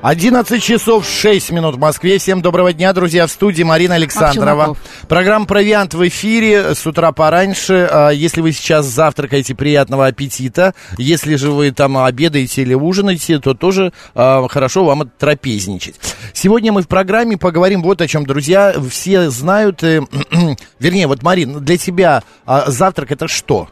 11 часов 6 минут в Москве. Всем доброго дня, друзья. В студии Марина Александрова. Программа «Провиант» в эфире с утра пораньше. А, если вы сейчас завтракаете, приятного аппетита. Если же вы там обедаете или ужинаете, то тоже а, хорошо вам трапезничать. Сегодня мы в программе поговорим вот о чем, друзья. Все знают, э, вернее, вот, Марин, для тебя а, завтрак это что?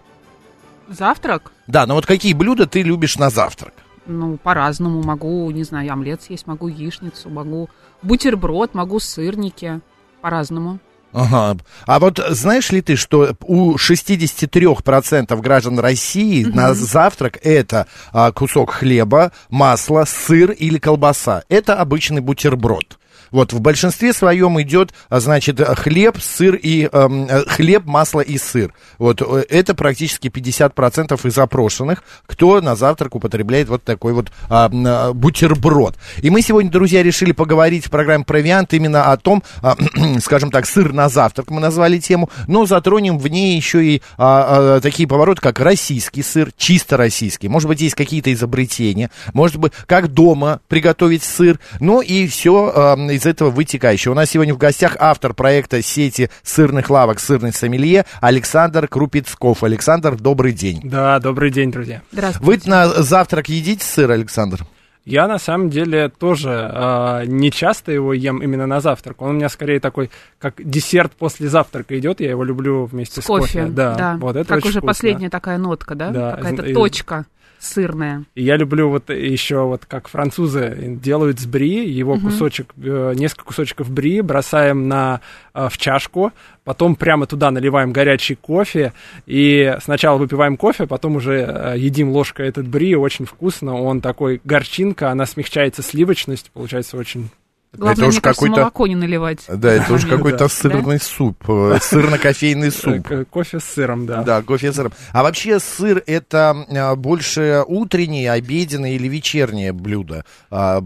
Завтрак? Да, но вот какие блюда ты любишь на завтрак? Ну, по-разному. Могу, не знаю, омлет съесть, могу яичницу, могу бутерброд, могу сырники. По-разному. Ага. А вот знаешь ли ты, что у 63% граждан России mm на завтрак это а, кусок хлеба, масло, сыр или колбаса? Это обычный бутерброд. Вот в большинстве своем идет, а, значит, хлеб, сыр и э, хлеб, масло и сыр. Вот э, это практически 50% из опрошенных, кто на завтрак употребляет вот такой вот э, бутерброд. И мы сегодня, друзья, решили поговорить в программе «Провиант» именно о том, э, скажем так, сыр на завтрак мы назвали тему, но затронем в ней еще и э, э, такие повороты, как российский сыр, чисто российский. Может быть, есть какие-то изобретения, может быть, как дома приготовить сыр, ну и все э, из этого вытекающее. У нас сегодня в гостях автор проекта сети сырных лавок «Сырный сомелье» Александр Крупицков. Александр, добрый день. Да, добрый день, друзья. Здравствуйте. Вы на завтрак едите сыр, Александр? Я на самом деле тоже э, не часто его ем именно на завтрак. Он у меня скорее такой, как десерт после завтрака идет. Я его люблю вместе с, с кофе. кофе. Да, да. Вот это как уже вкусно. последняя такая нотка, да? да. Какая-то точка сырная. И я люблю вот еще вот как французы делают с бри, его угу. кусочек, э, несколько кусочков бри бросаем на, э, в чашку, потом прямо туда наливаем горячий кофе, и сначала выпиваем кофе, потом уже э, едим ложкой этот бри, очень вкусно, он такой горчинка, она смягчается сливочность, получается очень Главное, это уж какой-то молоко не наливать. Да, это уже какой-то сырный суп, э, сырно-кофейный суп. Кофе с сыром, да. Да, кофе с сыром. А вообще сыр это а, больше утреннее, обеденное или вечернее блюдо, а,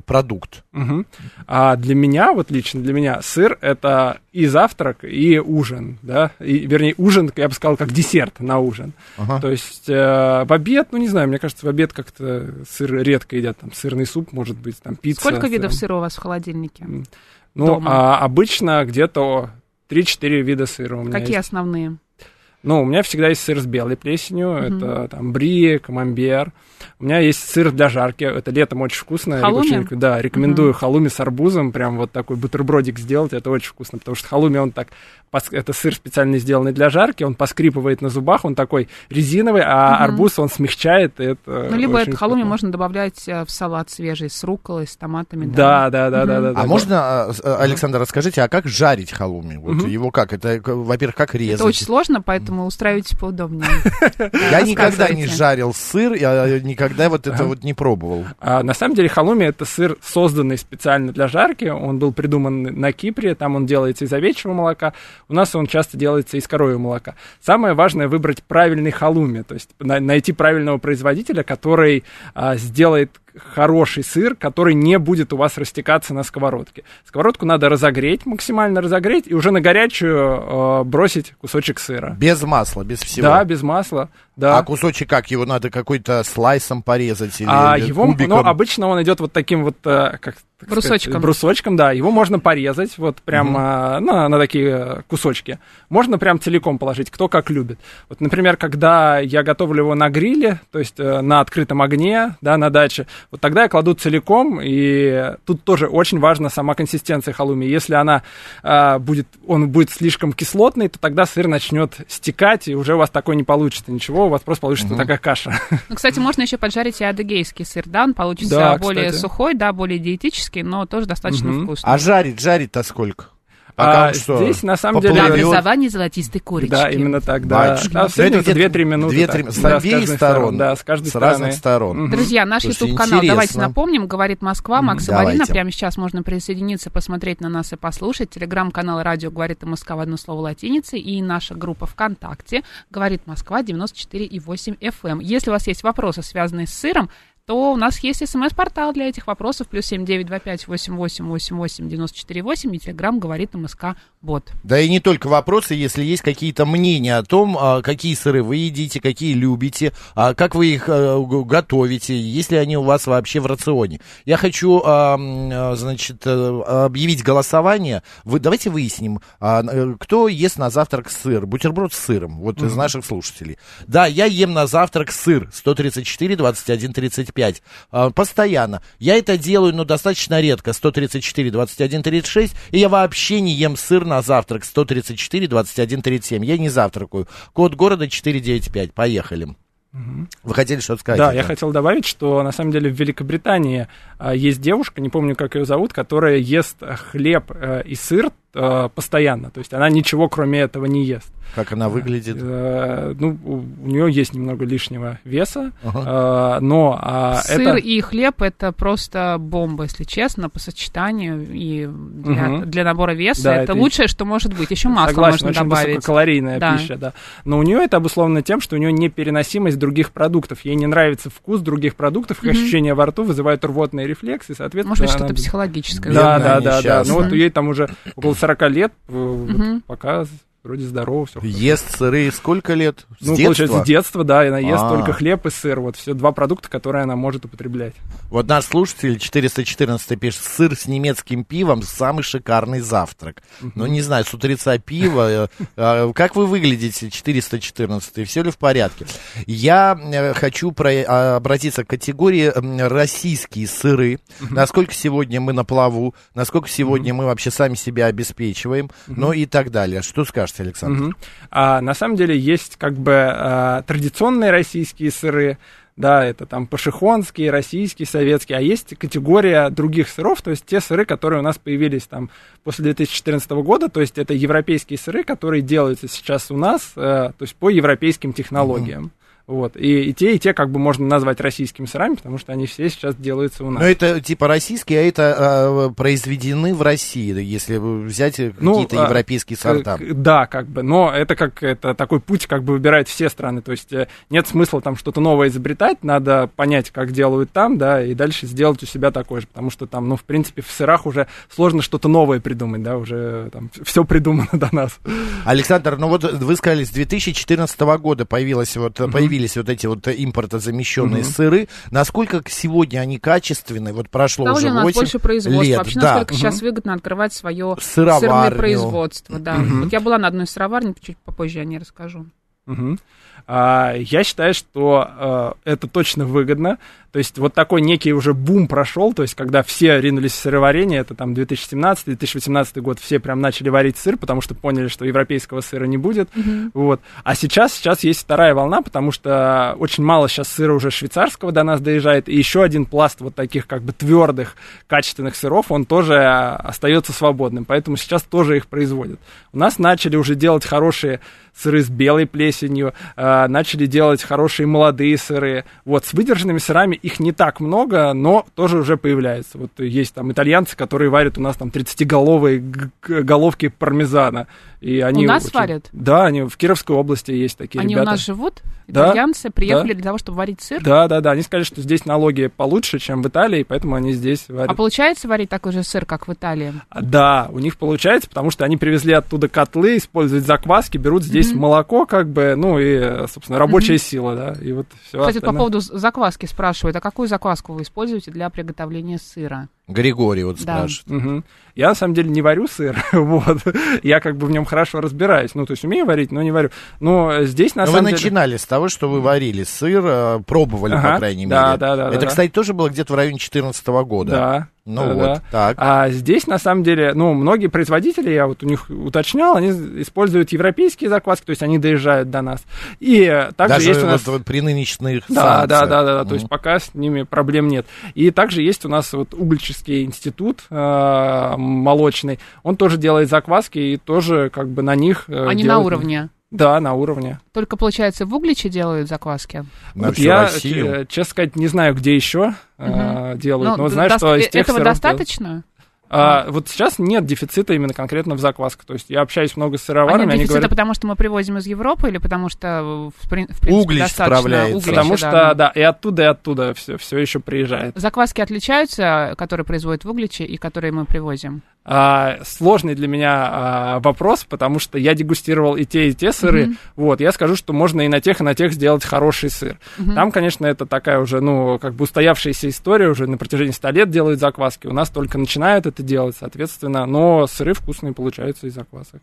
продукт? А для меня, вот лично для меня, сыр это и завтрак, и ужин, да, и, вернее, ужин, я бы сказал, как десерт на ужин. Ага. То есть э, в обед, ну, не знаю, мне кажется, в обед как-то сыр редко едят, там, сырный суп, может быть, там, пицца. Сколько видов сыра у вас в холодильнике? Ну, а, обычно где-то 3-4 вида сыра у меня Какие есть. основные? Ну, у меня всегда есть сыр с белой плесенью, угу. это там бри, камамбер. У меня есть сыр для жарки, это летом очень вкусно. Халуми? Очень, да, рекомендую угу. халуми с арбузом, прям вот такой бутербродик сделать, это очень вкусно, потому что халуми, он так, это сыр специально сделанный для жарки, он поскрипывает на зубах, он такой резиновый, а угу. арбуз он смягчает, это Ну, либо это халуми можно добавлять э, в салат свежий с рукколой, с томатами. Да, да, да, да. да, да а можно, а, э, Александр, расскажите, а как жарить халуми? Вот его как? Это, во-первых, как резать? Это очень сложно, поэтому устраивайтесь поудобнее. Я никогда не жарил сыр, я никогда вот это вот не пробовал. А, на самом деле халуми это сыр, созданный специально для жарки. Он был придуман на Кипре, там он делается из овечьего молока. У нас он часто делается из коровьего молока. Самое важное выбрать правильный халуми, то есть найти правильного производителя, который а, сделает хороший сыр, который не будет у вас растекаться на сковородке. Сковородку надо разогреть, максимально разогреть, и уже на горячую э, бросить кусочек сыра. Без масла, без всего? Да, без масла. Да. А кусочек как? Его надо какой-то слайсом порезать или, а или его, кубиком? Ну, обычно он идет вот таким вот, э, как брусочком. Сказать, брусочком, да. Его можно порезать вот прям угу. на, на такие кусочки. Можно прям целиком положить, кто как любит. Вот, например, когда я готовлю его на гриле, то есть э, на открытом огне, да, на даче, вот тогда я кладу целиком, и тут тоже очень важна сама консистенция халуми. Если она а, будет, он будет слишком кислотный, то тогда сыр начнет стекать, и уже у вас такой не получится ничего, у вас просто получится угу. такая каша. Ну, кстати, можно еще поджарить и адыгейский сыр, да, он получится да, более кстати. сухой, да, более диетический, но тоже достаточно угу. вкусный. А жарить, жарить-то сколько? Пока а, что здесь, на самом деле... Образование золотистой корочки. Да, именно так, да. А в среднем 2-3 минуты. 2 3, с обеих да, сторон. Да, с каждой с стороны. разных сторон. Угу. Друзья, наш YouTube-канал, давайте напомним, говорит Москва, Макс и Марина. Прямо сейчас можно присоединиться, посмотреть на нас и послушать. Телеграм-канал «Радио говорит Москва» в одно слово латиницей. И наша группа ВКонтакте «Говорит Москва» 94,8 FM. Если у вас есть вопросы, связанные с сыром, то у нас есть смс-портал для этих вопросов, плюс семь девять два пять восемь восемь восемь восемь девяносто четыре восемь, и телеграмм говорит МСК Бот. Да и не только вопросы, если есть какие-то мнения о том, а, какие сыры вы едите, какие любите, а, как вы их а, готовите, есть ли они у вас вообще в рационе. Я хочу, значит, э, объявить голосование. Вы, давайте выясним, э, кто ест на завтрак сыр, бутерброд с сыром, вот mm-hmm. из наших слушателей. Да, я ем на завтрак сыр, 134, 21, 35, постоянно. Я это делаю, но достаточно редко, 134, 21, 36, и я вообще не ем сыр на завтрак 134 21 37. Я не завтракаю. Код города 495. Поехали. Вы хотели что-то сказать? Да, это? я хотел добавить, что на самом деле в Великобритании а, есть девушка, не помню, как ее зовут, которая ест хлеб а, и сыр а, постоянно. То есть она ничего кроме этого не ест. Как она выглядит? Э, ну, у нее есть немного лишнего веса, ага. э, но а, Сыр это... и хлеб это просто бомба, если честно, по сочетанию и для, угу. для набора веса. Да, это, это лучшее, что может быть. Еще масло Согласен, можно очень добавить. высококалорийная да. пища, да. Но у нее это обусловлено тем, что у нее непереносимость других продуктов. Ей не нравится вкус других продуктов, их угу. ощущения во рту вызывают рвотные рефлексы, соответственно... Может быть, что-то психологическое. Да, да, да, да. Ну вот ей там уже около 40 лет, угу. пока вроде здорово, все. Ест сыры сколько лет? С ну, детства? получается, с детства, да, она ест А-а-а. только хлеб и сыр. Вот все два продукта, которые она может употреблять. Вот наш слушатель 414 пишет, сыр с немецким пивом самый шикарный завтрак. Ну, не знаю, с утреца пива. Э, а, как вы выглядите, 414 Все ли в порядке? Я э, хочу а, обратиться к категории российские сыры. Насколько сегодня мы на плаву, насколько сегодня мы вообще сами себя обеспечиваем, ну и так далее. Что скажешь? Кажется, Александр? Угу. А, на самом деле есть как бы а, традиционные российские сыры, да, это там пашихонские, российские, советские, а есть категория других сыров, то есть те сыры, которые у нас появились там после 2014 года, то есть это европейские сыры, которые делаются сейчас у нас, э, то есть по европейским технологиям. Вот. И, и те, и те как бы можно назвать российскими сырами, потому что они все сейчас делаются у нас. Но это типа российские, а это э, произведены в России, если взять ну, какие-то а, европейские сорта. Да, как бы, но это как это такой путь как бы выбирает все страны, то есть э, нет смысла там что-то новое изобретать, надо понять, как делают там, да, и дальше сделать у себя такое же, потому что там, ну, в принципе, в сырах уже сложно что-то новое придумать, да, уже там все придумано до нас. Александр, ну вот вы сказали, с 2014 года появилась вот, появились появились вот эти вот импортозамещенные угу. сыры, насколько сегодня они качественные? Вот прошло Стало уже у нас 8 больше производства. лет. Вообще, да. насколько угу. сейчас выгодно открывать свое сырное производство. Да. Угу. Вот я была на одной сыроварне, чуть попозже о ней расскажу. Угу. А, я считаю, что а, это точно выгодно. То есть вот такой некий уже бум прошел, то есть когда все ринулись в сыроварение, это там 2017-2018 год, все прям начали варить сыр, потому что поняли, что европейского сыра не будет. Mm-hmm. Вот. А сейчас, сейчас есть вторая волна, потому что очень мало сейчас сыра уже швейцарского до нас доезжает, и еще один пласт вот таких как бы твердых, качественных сыров, он тоже остается свободным, поэтому сейчас тоже их производят. У нас начали уже делать хорошие сыры с белой плесенью, э, начали делать хорошие молодые сыры. Вот, с выдержанными сырами их не так много, но тоже уже появляется. Вот есть там итальянцы, которые варят у нас там 30-головые головки пармезана. И они у нас очень... варят? Да, они в Кировской области есть такие они ребята. Они у нас живут? Итальянцы да, приехали да. для того, чтобы варить сыр? Да, да, да. Они сказали, что здесь налоги получше, чем в Италии, поэтому они здесь варят. А получается варить такой же сыр, как в Италии? Да, у них получается, потому что они привезли оттуда котлы, используют закваски, берут здесь mm-hmm. молоко, как бы, ну и, собственно, рабочая mm-hmm. сила, да. И вот все Кстати, остальное. по поводу закваски спрашивают, а какую закваску вы используете для приготовления сыра? Григорий вот да. спрашивает. Угу. Я на самом деле не варю сыр, вот. Я как бы в нем хорошо разбираюсь. Ну, то есть умею варить, но не варю. Но здесь на но самом вы деле... начинали с того, что вы варили сыр, э, пробовали, ага, по крайней да, мере. Да, да, Это, да, кстати, да. тоже было где-то в районе 2014 года. Да. Ну да, вот, да. так. А здесь, на самом деле, ну, многие производители, я вот у них уточнял, они используют европейские закваски, то есть они доезжают до нас. И также Даже есть у нас... Вот при нынешних да, да, да, да, да, то есть пока с ними проблем нет. И также есть у нас вот угольческий институт э, молочный, он тоже делает закваски и тоже как бы на них... Э, они делают... на уровне? Да, на уровне. Только, получается, в Угличе делают закваски? На вот я, Россию. Э, честно сказать, не знаю, где еще угу. э, делают, но, но ну, знаю, до- что из тех Этого достаточно? Делают. А, вот сейчас нет дефицита именно конкретно в заквасках. То есть я общаюсь много с сыроварами. А нет дефицита, говорят, потому что мы привозим из Европы или потому что в, в принципе Углич достаточно углич, Потому что, да, да, и оттуда, и оттуда все, все еще приезжает. Закваски отличаются, которые производят в Угличе и которые мы привозим? А, сложный для меня а, вопрос, потому что я дегустировал и те, и те сыры. Mm-hmm. Вот, я скажу, что можно и на тех, и на тех сделать хороший сыр. Mm-hmm. Там, конечно, это такая уже, ну, как бы устоявшаяся история, уже на протяжении 100 лет делают закваски. У нас только начинают это делать, соответственно, но сыры вкусные получаются из заквасок.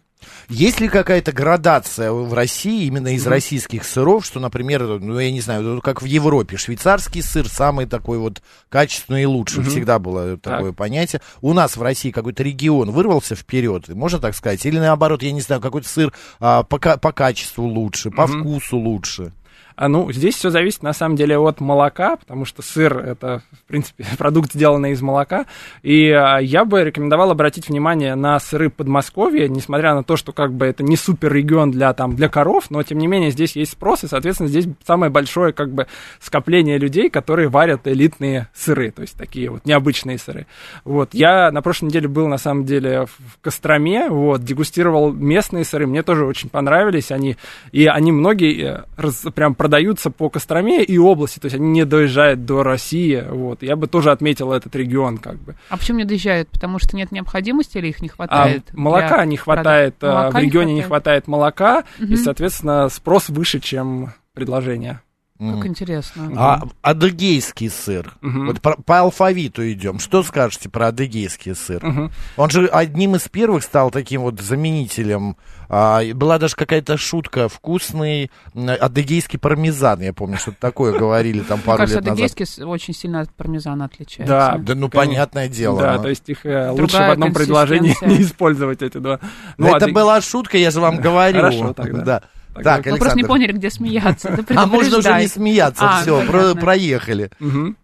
Есть ли какая-то градация в России именно из mm-hmm. российских сыров, что, например, ну, я не знаю, как в Европе, швейцарский сыр самый такой вот качественный и лучший, mm-hmm. всегда было такое так. понятие. У нас в России какой-то регион вырвался вперед, можно так сказать? Или наоборот, я не знаю, какой-то сыр а, по, по качеству лучше, по mm-hmm. вкусу лучше? А, ну, здесь все зависит на самом деле от молока, потому что сыр это, в принципе, продукт, сделанный из молока. И а, я бы рекомендовал обратить внимание на сыры Подмосковья, несмотря на то, что как бы это не супер регион для, там, для коров, но тем не менее здесь есть спрос, и, соответственно, здесь самое большое как бы скопление людей, которые варят элитные сыры, то есть такие вот необычные сыры. Вот, я на прошлой неделе был, на самом деле, в Костроме, вот, дегустировал местные сыры, мне тоже очень понравились они, и они многие э, раз, прям продаются по Костроме и области, то есть они не доезжают до России, вот. Я бы тоже отметил этот регион, как бы. А почему не доезжают? Потому что нет необходимости или их не хватает? А, молока не хватает, молока в регионе не хватает, не хватает молока, угу. и, соответственно, спрос выше, чем предложение. Как mm. интересно. А адыгейский сыр. Uh-huh. Вот по, по алфавиту идем. Что скажете про адыгейский сыр? Uh-huh. Он же одним из первых стал таким вот заменителем. А, была даже какая-то шутка вкусный адыгейский пармезан. Я помню, что-то такое говорили там пару лет назад. адыгейский очень сильно от пармезана отличается. Да, да ну понятное дело. Да, то есть их э, лучше в одном предложении не использовать эти два. Ну, это была шутка, я же вам говорю. Хорошо тогда. Так, Мы просто не поняли, где смеяться. А можно уже не смеяться, а, все, проехали.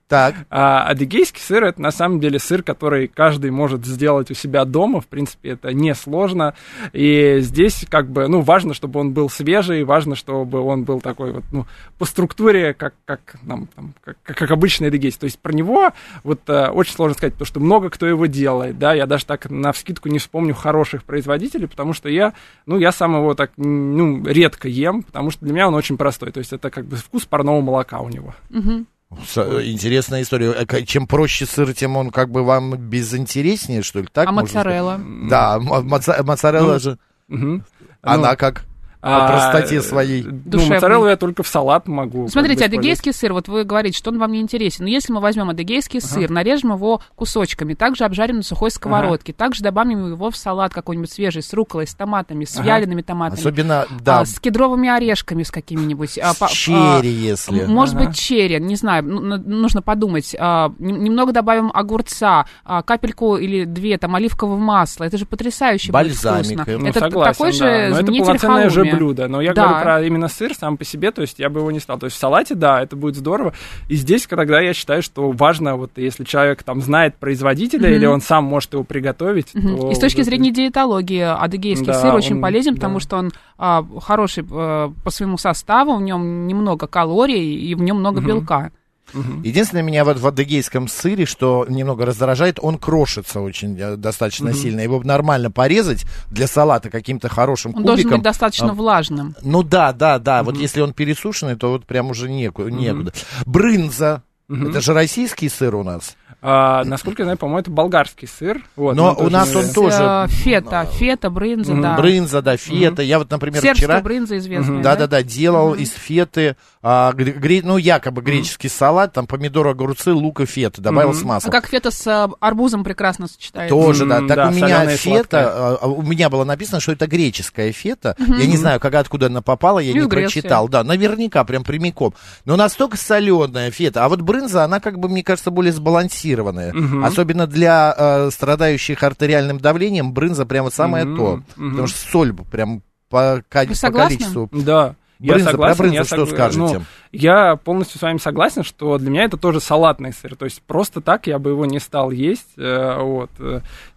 Так. А, адыгейский сыр это на самом деле сыр, который каждый может сделать у себя дома. В принципе, это несложно. И здесь как бы, ну, важно, чтобы он был свежий, важно, чтобы он был такой вот, ну, по структуре, как, как, нам, там, как, как обычный адыгейский. То есть про него вот а, очень сложно сказать, потому что много кто его делает, да, я даже так на вскидку не вспомню хороших производителей, потому что я, ну, я сам его так, ну, редко ем, потому что для меня он очень простой. То есть это как бы вкус парного молока у него. Угу. Интересная история. Э, чем проще сыр, тем он как бы вам безинтереснее, что ли? Так а моцарелла? Да, моцарелла ну, же. Угу. Она ну, как? По простоте своей. Ну, моцареллу я только в салат могу. Смотрите, адыгейский сыр, вот вы говорите, что он вам не интересен. Но если мы возьмем адыгейский ага. сыр, нарежем его кусочками, также обжарим на сухой сковородке, ага. также добавим его в салат какой-нибудь свежий, с руколой, с томатами, с ага. вялеными томатами. Особенно, да. А, с кедровыми орешками с какими-нибудь. А, с а, черри, если. Может ага. быть, черри, не знаю, ну, нужно подумать. А, немного добавим огурца, а, капельку или две там оливкового масла. Это же потрясающе Бальзамик. будет вкусно. Ну, это согласен, такой же заменитель халуми блюдо. Но я да. говорю про именно сыр сам по себе, то есть я бы его не стал. То есть в салате, да, это будет здорово. И здесь тогда я считаю, что важно, вот если человек там знает производителя mm-hmm. или он сам может его приготовить. Mm-hmm. То... И с точки это... зрения диетологии адыгейский да, сыр очень полезен, да. потому что он а, хороший а, по своему составу, в нем немного калорий и в нем много mm-hmm. белка. Угу. Единственное, меня вот в адыгейском сыре, что немного раздражает, он крошится очень э, достаточно угу. сильно. Его нормально порезать для салата каким-то хорошим он кубиком. Он должен быть достаточно а, влажным. Ну да, да, да. Угу. Вот если он пересушенный, то вот прям уже некуда. Угу. некуда. Брынза. Угу. Это же российский сыр у нас. А, насколько я знаю, по-моему, это болгарский сыр. Вот, Но у нас он тоже... Фета, фета, брынза, да. Брынза, да, фета. Я вот, например, вчера... брынза известная, Да-да-да, делал из феты, а, ну, якобы греческий салат, там помидоры, огурцы, лук и фета, добавил с маслом. А как фета с а, арбузом прекрасно сочетается. Тоже, да. Так у меня фета, а, у меня было написано, что это греческая фета. Я не знаю, как откуда она попала, я не прочитал. Да, наверняка, прям прямиком. Но настолько соленая фета. А вот брынза, она как бы, мне кажется, более сбалансированная сбалансированная. Угу. Особенно для э, страдающих артериальным давлением брынза прямо самое угу. то. Угу. Потому что соль прям по, по количеству. Да. Брынза, я согласен, про брынзу я что сог... скажете? Ну, я полностью с вами согласен, что для меня это тоже салатный сыр. То есть просто так я бы его не стал есть. Э, вот.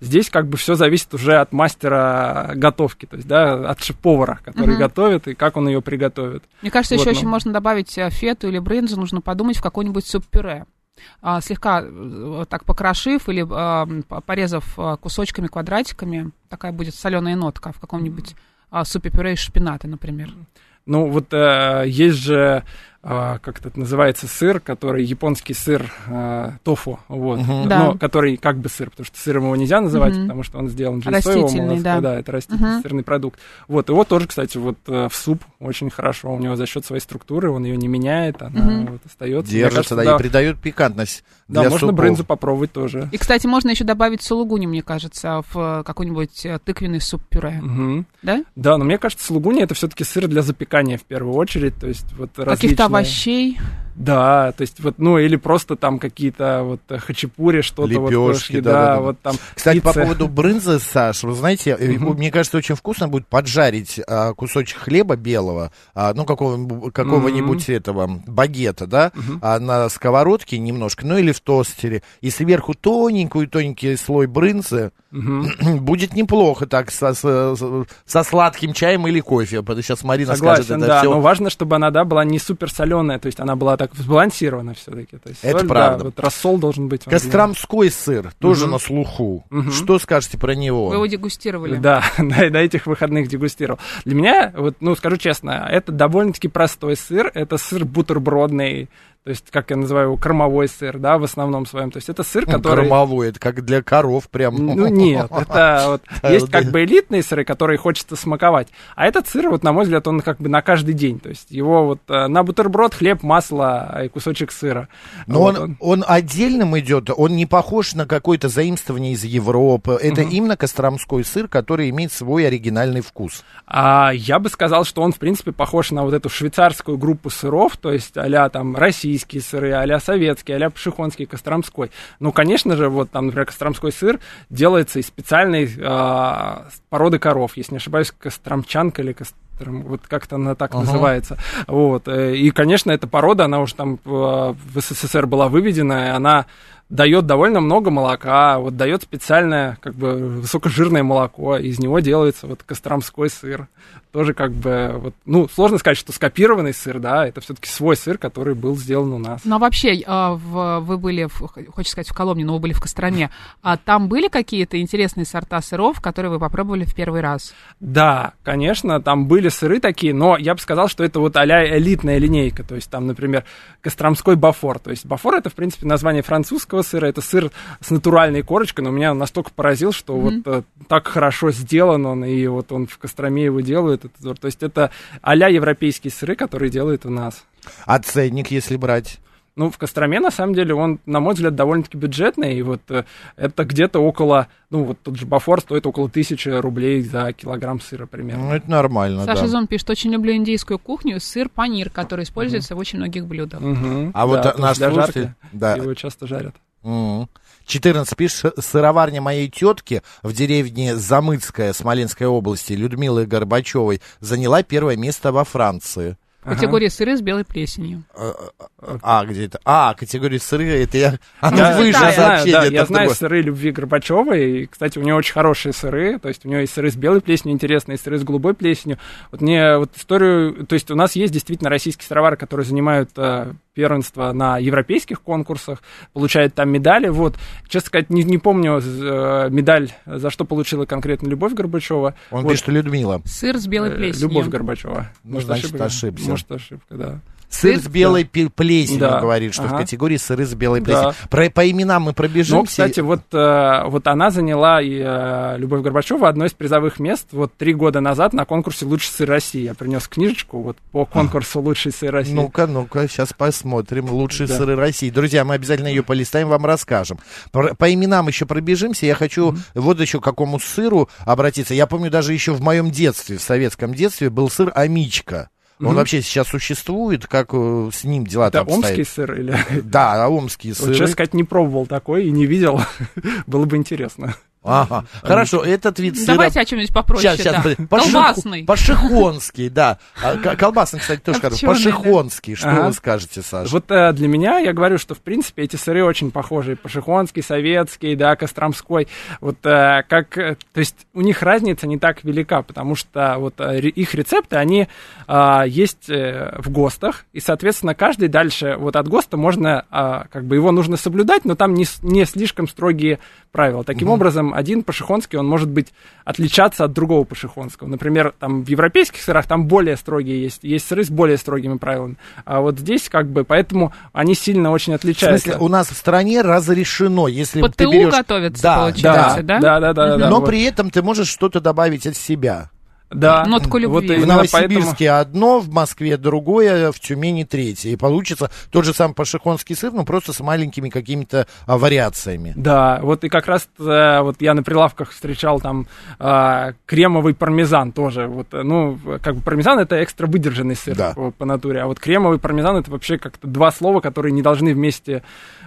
Здесь как бы все зависит уже от мастера готовки, то есть да, от шеф-повара, который угу. готовит и как он ее приготовит. Мне кажется, вот, еще но... очень можно добавить э, фету или брынзу, нужно подумать в какой-нибудь суп-пюре. А, слегка э, так покрошив или а, порезав а, кусочками, квадратиками, такая будет соленая нотка в каком-нибудь супе-пюре из шпината, например. Ну, вот э, есть же, э, как это называется, сыр, который японский сыр э, тофу, вот, Да. но который как бы сыр, потому что сыром его нельзя называть, Мгм. потому что он сделан из соевого Растительный, молока, да. это растительный Мгм. сырный продукт. Вот, его тоже, кстати, вот э, в суп очень хорошо, у него за счет своей структуры, он ее не меняет, она Мгм. вот остается. Держится, кажется, да, и придает пикантность да, для можно супов. брынзу попробовать тоже. И, кстати, можно еще добавить сулугуни, мне кажется, в э, какой-нибудь э, тыквенный суп-пюре, Мгм. да? Да, но мне кажется, сулугуни это все-таки сыр для запекания в первую очередь, то есть вот Каких-то различные- овощей. Да, то есть вот, ну или просто там какие-то вот э, хачапури, что-то вот, Лепёшки, кошки, да-да-да. да, вот там. Кстати, по пицца. поводу брынзы, Саш, вы знаете, Мгм. мне кажется, очень вкусно будет поджарить а, кусочек хлеба белого, а, ну, какого, какого-нибудь этого багета, да, Мгм. а, на сковородке немножко, ну, или в тостере, и сверху тоненькую-тоненький слой брынзы, Мгм. будет неплохо так со, со- со сладким чаем или кофе, сейчас Марина Согласен, скажет, это да, все... но важно, чтобы она, да, была не супер соленая, то есть она была так сбалансирована все-таки. То есть Это соль, правда. Да, вот рассол должен быть. Костромской сыр тоже Мгм. на слуху. Мгм. Что скажете про него? Вы его дегустировали. Да, на, на этих выходных дегустировал. Для меня, вот, ну, скажу честно, это довольно-таки простой сыр. Это сыр бутербродный, то есть, как я называю его, кормовой сыр, да, в основном своем. То есть, это сыр, который... Кормовой, это как для коров прям. Ну нет, это вот есть как бы элитные сыры, которые хочется смаковать, а этот сыр, вот на мой взгляд, он как бы на каждый день, то есть его вот э, на бутерброд, хлеб, масло и кусочек сыра. Но Вот он, он отдельным идет, он не похож на какое-то заимствование из Европы. Это именно костромской сыр, который имеет свой оригинальный вкус. А я бы сказал, что он, в принципе, похож на вот эту швейцарскую группу сыров, то есть а там российские сыры, а советские, а пшехонский, костромской. Ну, конечно же, вот там, например, костромской сыр делается из специальной а, породы коров, если не ошибаюсь, костромчанка или костром, вот как-то она так Ага. называется. Вот. э, И, конечно, эта порода, она уже там э, в СССР была выведена, и она дает довольно много молока, вот дает специальное, как бы, высокожирное молоко, из него делается вот костромской сыр. Тоже как бы, вот, ну, сложно сказать, что скопированный сыр, да, это все-таки свой сыр, который был сделан у нас. Ну, а вообще, а, вы были, в, хочется сказать, в Коломне, но вы были в Костроме. А там были какие-то интересные сорта сыров, которые вы попробовали в первый раз? Да, конечно, там были сыры такие, но я бы сказал, что это вот а элитная линейка, то есть там, например, костромской бафор, то есть бафор это, в принципе, название французского сыра, это сыр с натуральной корочкой, но меня настолько поразил, что вот э, так хорошо сделан он, и вот он в Костроме его делает, этот то есть это а европейские сыры, которые делают у нас. А ценник, если брать? Ну, в Костроме, на самом деле, он, на мой взгляд, довольно-таки бюджетный, и вот э, это где-то около, ну, вот тот же Бафор стоит около тысячи рублей за килограмм сыра примерно. Ну, это нормально, Саша да. Зон пишет, очень люблю индийскую кухню, сыр панир, который используется в очень многих блюдах. Мгм. А вот Да, а, наш слушатель... Да. Его часто жарят. Мгм. 14 пишет, сыроварня моей тетки в деревне Замыцкая Смоленской области Людмилы Горбачевой заняла первое место во Франции. В категории сыры с белой плесенью. А, где это? А, категория сыры, это я... Оно Я, выше я знаю, сообщение. да, это я знаю сыры любви Горбачевой. И, кстати, у нее очень хорошие сыры. То есть у нее есть сыры с белой плесенью интересные, сыры с голубой плесенью. Вот мне вот историю... То есть у нас есть действительно российские сыровары, которые занимают э, первенство на европейских конкурсах, получают там медали. Вот, честно сказать, не, не помню э, медаль, за что получила конкретно Любовь Горбачева. Он Вот, пишет Людмила. Сыр с белой э, плесенью. Любовь Горбачева. Ну, значит, ошибся. Может, ошибка, да. Сыр с белой пе- плесенью Да. говорит, что в Ага. категории сыры с белой Да. плесенью. Про, по именам мы пробежимся. Ну, кстати, вот, э, вот она заняла, и, э, Любовь Горбачева, одно из призовых мест вот три года назад на конкурсе «Лучший сыр России». Я принес книжечку вот по конкурсу «Лучший сыр России». Ну-ка, ну-ка, сейчас посмотрим. Лучшие Да. сыры России. Друзья, мы обязательно ее полистаем, вам расскажем. Про- по именам еще пробежимся. Я хочу вот еще к какому сыру обратиться. Я помню, даже еще в моем детстве, в советском детстве, был сыр Амичка. Он Мгм. вообще сейчас существует? Как э, с ним дела Это там омский обстоят? сыр или... Да, а омские Вот, честно сказать, не пробовал такой и не видел. Было бы интересно. Ага, хорошо, этот вид сыра... Давайте о чем-нибудь попроще. Сейчас, сейчас, да. Колбасный. Пашихонский, да. А, Колбасный, кстати, тоже хорошо. Копченый, да. Пашихонский, что Ага. вы скажете, Саша? Вот э, для меня, я говорю, что, в принципе, эти сыры очень похожи. Пашихонский, советский, да, Костромской. Вот э, как... э, То есть у них разница не так велика, потому что вот э, их рецепты, они а, есть э, в ГОСТах, и, соответственно, каждый дальше, вот от ГОСТа можно, а, как бы его нужно соблюдать, но там не, не слишком строгие правила. Таким образом, один пашихонский, он может быть отличаться от другого пашихонского. Например, там в европейских сырах там более строгие есть, есть сыры с более строгими правилами. А вот здесь как бы, поэтому они сильно очень В отличаются. смысле, у нас в стране разрешено, если Под ты ТУ берешь... готовятся, да, получается, да? да, да, да, да, Но вот. при этом ты можешь что-то добавить от себя. Да. Нотку любви. Вот В Новосибирске одно, в Москве другое, в Тюмени третье. И получится тот же самый пашихонский сыр, но просто с маленькими какими-то а, вариациями. Да, вот и как раз э, вот я на прилавках встречал там э, кремовый пармезан тоже. Вот, э, ну, как бы пармезан это экстра выдержанный сыр Да. по, по натуре, а вот кремовый пармезан это вообще как-то два слова, которые не должны вместе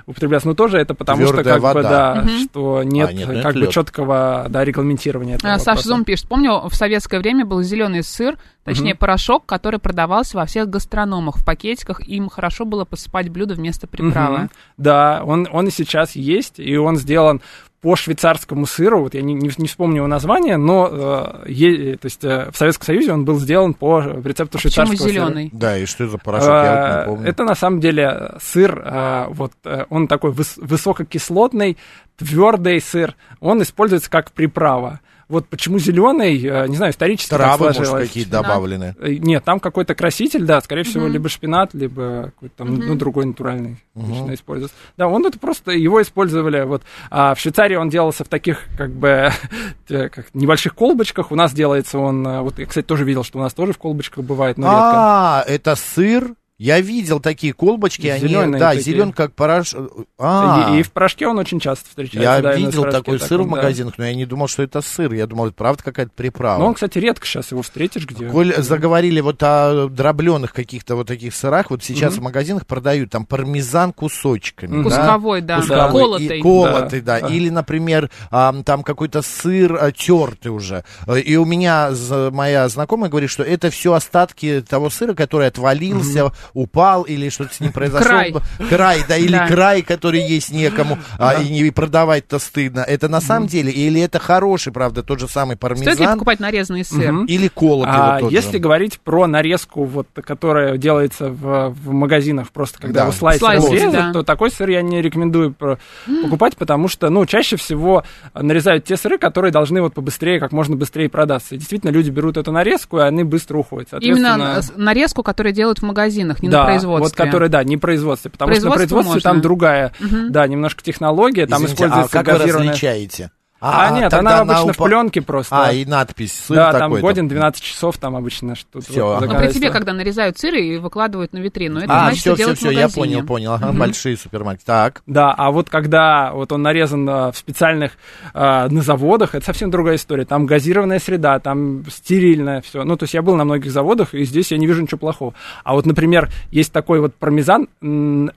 употребляться. Но тоже это потому что Твёрдая как бы вода. да, что нет, А, нет, нет, как бы лёд. четкого да, регламентирования. этого А, Саша. Зум пишет, помню, в советское время был зеленый сыр, точнее порошок, который продавался во всех гастрономах в пакетиках, им хорошо было посыпать блюдо вместо приправы. Мгм. Да, он, он и сейчас есть, и он сделан по швейцарскому сыру, вот я не, не, не вспомню его название, но э, е- то есть, э, в Советском Союзе он был сделан по рецепту Почему швейцарского сыра. зеленый? Да, и что это за порошок, я вот не Э, помню. Это на самом деле сыр, э, вот э, он такой выс- высококислотный, твердый сыр. Он используется как приправа. Вот почему зеленый, э, не знаю, исторически так Травы, может, сложилось. какие-то добавлены. Э, Нет, там какой-то краситель, да, скорее всего, Мгм. либо шпинат, либо какой-то там, Мгм. ну, другой натуральный обычно используется. Да, он это просто, его использовали, вот, а в Швейцарии он делался в таких, как бы, как, небольших колбочках, у нас делается он, э, вот, я, кстати, тоже видел, что у нас тоже в колбочках бывает, но редко. А, это сыр? Я видел такие колбочки, они, Зелёные да, такие. зелен как порошок. А, И, и в порошке он очень часто встречается. я да, видел такой сыр в таком, да. магазинах, но я не думал, что это сыр. Я думал, это правда какая-то приправа. Но он, кстати, редко сейчас его встретишь где. Коль заговорили вот о дробленых каких-то вот таких сырах, вот сейчас Мгм. в магазинах продают там пармезан кусочками. Мгм. да? Кусковой, да, Кусковой. колотый. И колотый, да. Да. Или, например, ам, там какой-то сыр а, тертый уже. Э, И у меня моя знакомая говорит, что это все остатки того сыра, который отвалился, упал или что-то с ним произошло. Край. Край, да, или Да. край, который есть некому, а, и, не, и продавать-то стыдно. Это на самом деле, или это хороший, правда, тот же самый Стоит ли пармезан, покупать нарезанный сыр? Мгм. или колотый А вот если же. говорить про нарезку, вот, которая делается в, в магазинах, просто когда Да. слайсером Слайсер, резать, да. то такой сыр я не рекомендую покупать, потому что, ну, чаще всего нарезают те сыры, которые должны вот побыстрее, как можно быстрее продаться. И действительно, люди берут эту нарезку, и они быстро уходят. Именно нарезку, которую делают в магазинах, не да, на производстве. вот которая, да, не производстве, потому что на Производство производстве там можно. другая, Мгм. да, немножко технология, там Извините, используется а как вы газированная- различаете? А, нет, тогда она обычно в упа- пленке просто. А, и надпись сыр да, там годен 12 часов, там обычно что-то. Вот ага. Такая при тебе, когда нарезают сыр и выкладывают на витрину, это А, значит, все, что все, в все, я понял, понял. Ага, большие супермаркеты. Так. Да, а вот когда вот он нарезан а, в специальных а, на заводах, это совсем другая история. Там газированная среда, там стерильное все. Ну, то есть я был на многих заводах, и здесь я не вижу ничего плохого. А вот, например, есть такой вот пармезан,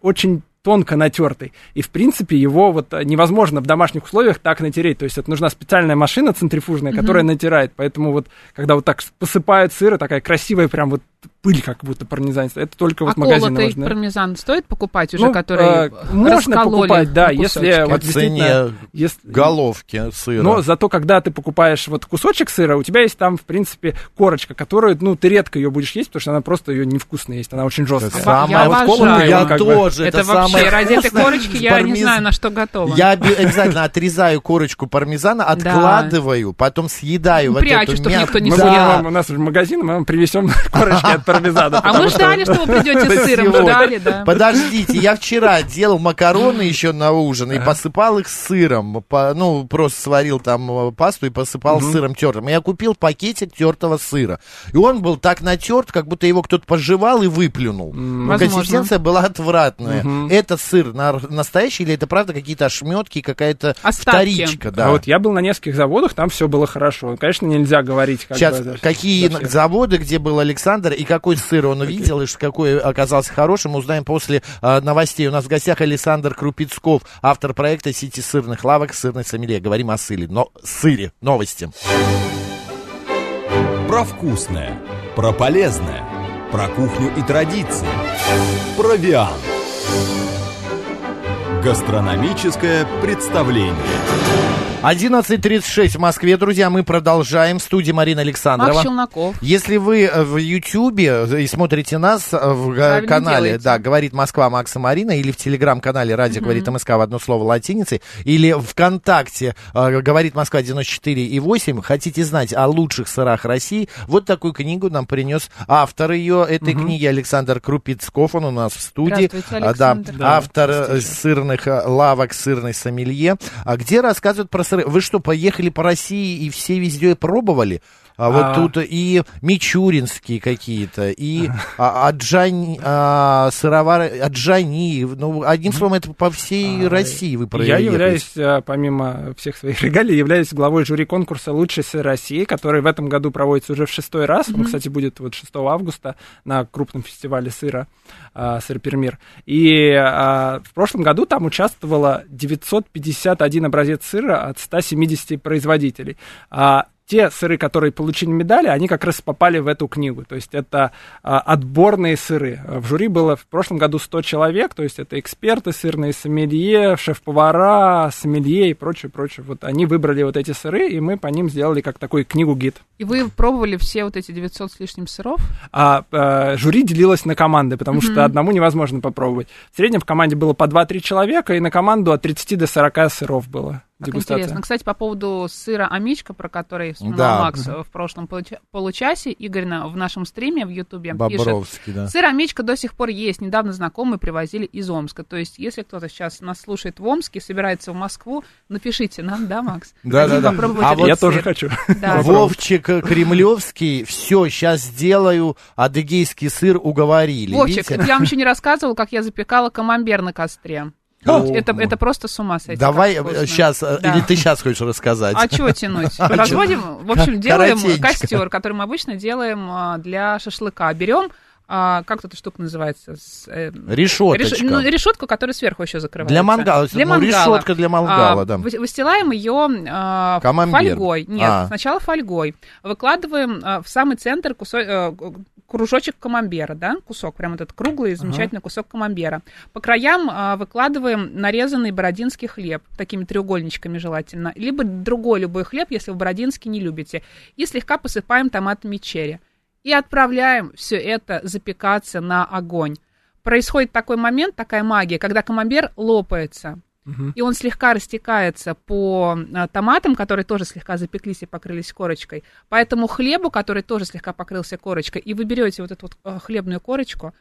очень тонко натертый. И, в принципе, его вот а, невозможно в домашних условиях так натереть. То есть это нужна специальная машина центрифужная, которая натирает. Поэтому вот, когда вот так посыпают сыр, такая красивая прям вот пыль, как будто пармезанится, это только вот а в магазине колотый можно. пармезан стоит покупать уже, Ну, который э, можно покупать, да, если? По вот цене если- головки сыра. но зато, когда ты покупаешь вот кусочек сыра, у тебя есть там, в принципе, корочка, которую, ну, ты редко ее будешь есть, потому что она просто ее невкусно есть, она очень Это жесткая. самое Я вкусное. обожаю. Я Как тоже. Это, Это, вообще, самое ради этой корочки я не пармез- знаю, на что готова. Я обязательно отрезаю корочку пармезана, откладываю, потом съедаю вот Прячу, эту чтоб мясо. никто не вам, у нас в магазин, мы вам привезем корочки от пармезана. А мы ждали, что вы придете с сыром, ждали, да. Подождите, я вчера делал макароны еще на ужин и посыпал их сыром. Ну, просто сварил там э, пасту и посыпал сыром тертым. Я купил пакетик тертого сыра. И он был так натерт, как будто его кто-то пожевал и выплюнул. Консистенция была отвратная. Это сыр на- настоящий или это правда какие-то ошметки, какая-то вторичка? Да. А вот я был на нескольких заводах, там все было хорошо. Конечно, нельзя говорить, как Сейчас, какие заводы, где был Александр, и какой сыр он увидел, и какой оказался хорошим, узнаем после а, новостей. У нас в гостях Александр Крупицков, автор проекта сети сырных лавок «Сырный сомелье». Говорим о сыре. Но, сыре. Новости. Про вкусное, про полезное, про кухню и традиции. Провиант. Гастрономическое представление. 11.36 в Москве, друзья, мы продолжаем. В студии Марина Александрова. Макс Челноков. Если вы э, в Ютьюбе и смотрите нас э, в э, Правильно канале, делаете. да, говорит Москва Макса Марина, или в телеграм-канале Радио говорит МСК в одно слово латиницей, или ВКонтакте э, говорит Москва 94 и 8, хотите знать о лучших сырах России, вот такую книгу нам принес автор ее этой книги Александр Крупицков, он у нас в студии. Здравствуйте, А, да, Александр. Да, автор э, сырных э, лавок, сырный сомелье, а где рассказывают про. Вы что, поехали по России и все везде пробовали? А вот А. тут и мичуринские какие-то, и а, аджани, а, сыровары, аджани, ну, одним словом, это по всей А, России вы Я проехали. являюсь, э, помимо всех своих регалий, являюсь главой жюри конкурса «Лучший сыр России», который в этом году проводится уже в шестой раз. Он, кстати, будет вот 6 августа на крупном фестивале сыра а, «Сыр Пермир». И а, в прошлом году там участвовало 951 образец сыра от 170 производителей. А, те сыры, которые получили медали, они как раз попали в эту книгу. То есть это а, отборные сыры. В жюри было в прошлом году 100 человек, то есть это эксперты, сырные сомелье, шеф-повара, сомелье и прочее, прочее. Вот они выбрали вот эти сыры, и мы по ним сделали как такой книгу-гид. И вы пробовали все вот эти 900 с лишним сыров? А э, жюри делилось на команды, потому что одному невозможно попробовать. В среднем в команде было по 2-3 человека, и на команду от 30 до 40 сыров было. Как дегустация. интересно. Кстати, по поводу сыра Амичка, про который вспоминал Да. Макс э, в прошлом получа- получасе, Игорь на- в нашем стриме в Ютубе пишет, Бобровский, да. Сыр Амичка до сих пор есть. Недавно знакомые привозили из Омска. То есть, если кто-то сейчас нас слушает в Омске, собирается в Москву, напишите нам, да, Макс? Да, да, да. А вот Я сыр. тоже хочу. Да. Вовчик Кремлевский, все, сейчас сделаю адыгейский сыр, уговорили. Вовчик, Видите? я вам еще не рассказывала, как я запекала камамбер на костре. Это, это просто с ума сойти. Давай сейчас, Да. или ты сейчас хочешь рассказать? А чего тянуть? А чё? Разводим, в общем, делаем костер, который мы обычно делаем а, для шашлыка. Берем, а, как эта штука называется? С, э, Решеточка. реш- ну, решетку, которая сверху еще закрывается. Для мангала. Для ну, мангала. решетка для мангала, А, да. вы- Выстилаем ее а, фольгой. Нет, А. сначала фольгой. Выкладываем а, в самый центр кусо- э, кружочек камамбера, да, кусок, прям этот круглый, замечательный кусок камамбера. По краям а, выкладываем нарезанный бородинский хлеб, такими треугольничками желательно, либо другой любой хлеб, если вы бородинский не любите, и слегка посыпаем томатами черри. И отправляем все это запекаться на огонь. Происходит такой момент, такая магия, когда камамбер лопается. И он слегка растекается по а, томатам, которые тоже слегка запеклись и покрылись корочкой, по этому хлебу, который тоже слегка покрылся корочкой, и вы берете вот эту вот а, хлебную корочку,